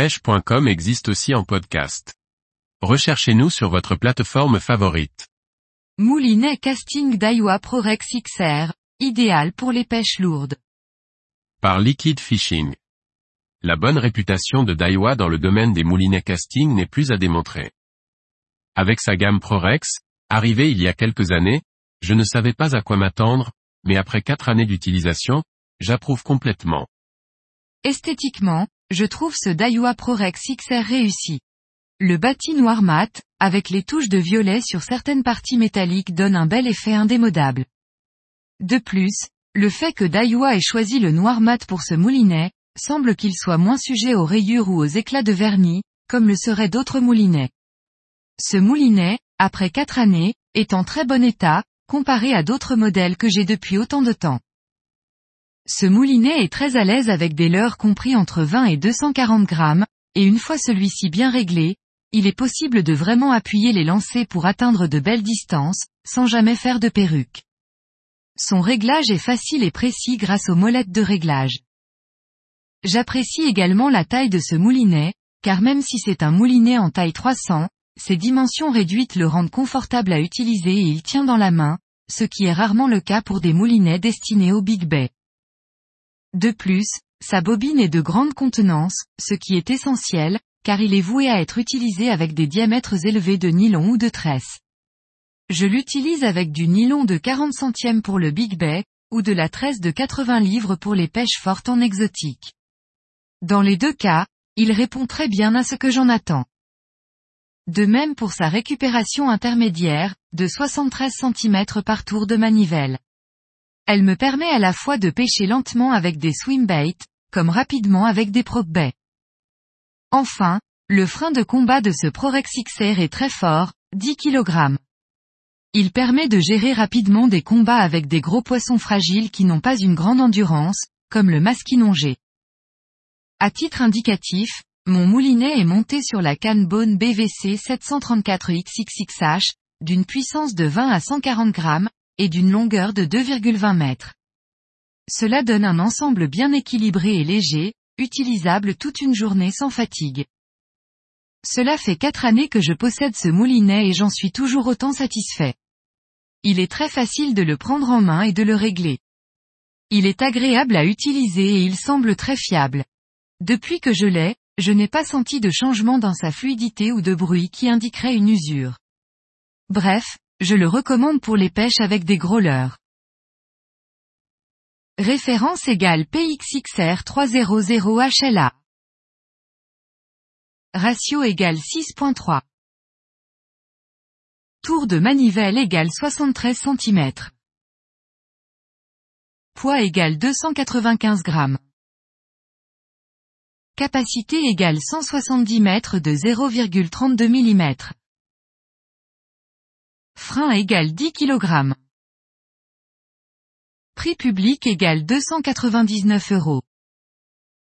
pêche.com existe aussi en podcast. Recherchez-nous sur votre plateforme favorite. Moulinet casting Daiwa Prorex XR, idéal pour les pêches lourdes. Par Liquid Fishing. La bonne réputation de Daiwa dans le domaine des moulinets casting n'est plus à démontrer. Avec sa gamme Prorex, arrivée il y a quelques années, je ne savais pas à quoi m'attendre, mais après quatre années d'utilisation, j'approuve complètement. Esthétiquement, je trouve ce Daiwa Prorex XR réussi. Le bâti noir mat, avec les touches de violet sur certaines parties métalliques donne un bel effet indémodable. De plus, le fait que Daiwa ait choisi le noir mat pour ce moulinet, semble qu'il soit moins sujet aux rayures ou aux éclats de vernis, comme le seraient d'autres moulinets. Ce moulinet, après quatre années, est en très bon état, comparé à d'autres modèles que j'ai depuis autant de temps. Ce moulinet est très à l'aise avec des leurres compris entre 20 et 240 grammes, et une fois celui-ci bien réglé, il est possible de vraiment appuyer les lancers pour atteindre de belles distances, sans jamais faire de perruque. Son réglage est facile et précis grâce aux molettes de réglage. J'apprécie également la taille de ce moulinet, car même si c'est un moulinet en taille 300, ses dimensions réduites le rendent confortable à utiliser et il tient dans la main, ce qui est rarement le cas pour des moulinets destinés au Big Bay. De plus, sa bobine est de grande contenance, ce qui est essentiel, car il est voué à être utilisé avec des diamètres élevés de nylon ou de tresse. Je l'utilise avec du nylon de 40 centièmes pour le Big Bay, ou de la tresse de 80 livres pour les pêches fortes en exotique. Dans les deux cas, il répond très bien à ce que j'en attends. De même pour sa récupération intermédiaire, de 73 cm par tour de manivelle. Elle me permet à la fois de pêcher lentement avec des swimbaits, comme rapidement avec des propbait. Enfin, le frein de combat de ce Prorex XR est très fort, 10 kg. Il permet de gérer rapidement des combats avec des gros poissons fragiles qui n'ont pas une grande endurance, comme le masquinongé. À titre indicatif, mon moulinet est monté sur la canne Bone BVC 734XXXH, d'une puissance de 20 à 140 grammes, et d'une longueur de 2,20 mètres. Cela donne un ensemble bien équilibré et léger, utilisable toute une journée sans fatigue. Cela fait quatre années que je possède ce moulinet et j'en suis toujours autant satisfait. Il est très facile de le prendre en main et de le régler. Il est agréable à utiliser et il semble très fiable. Depuis que je l'ai, je n'ai pas senti de changement dans sa fluidité ou de bruit qui indiquerait une usure. Bref, je le recommande pour les pêches avec des gros leurres. Référence égale PXXR 300 HLA. Ratio égale 6.3. Tour de manivelle égale 73 cm. Poids égale 295 grammes. Capacité égale 170 mètres de 0,32 mm. Frein égale 10 kg. Prix public égale 299 euros.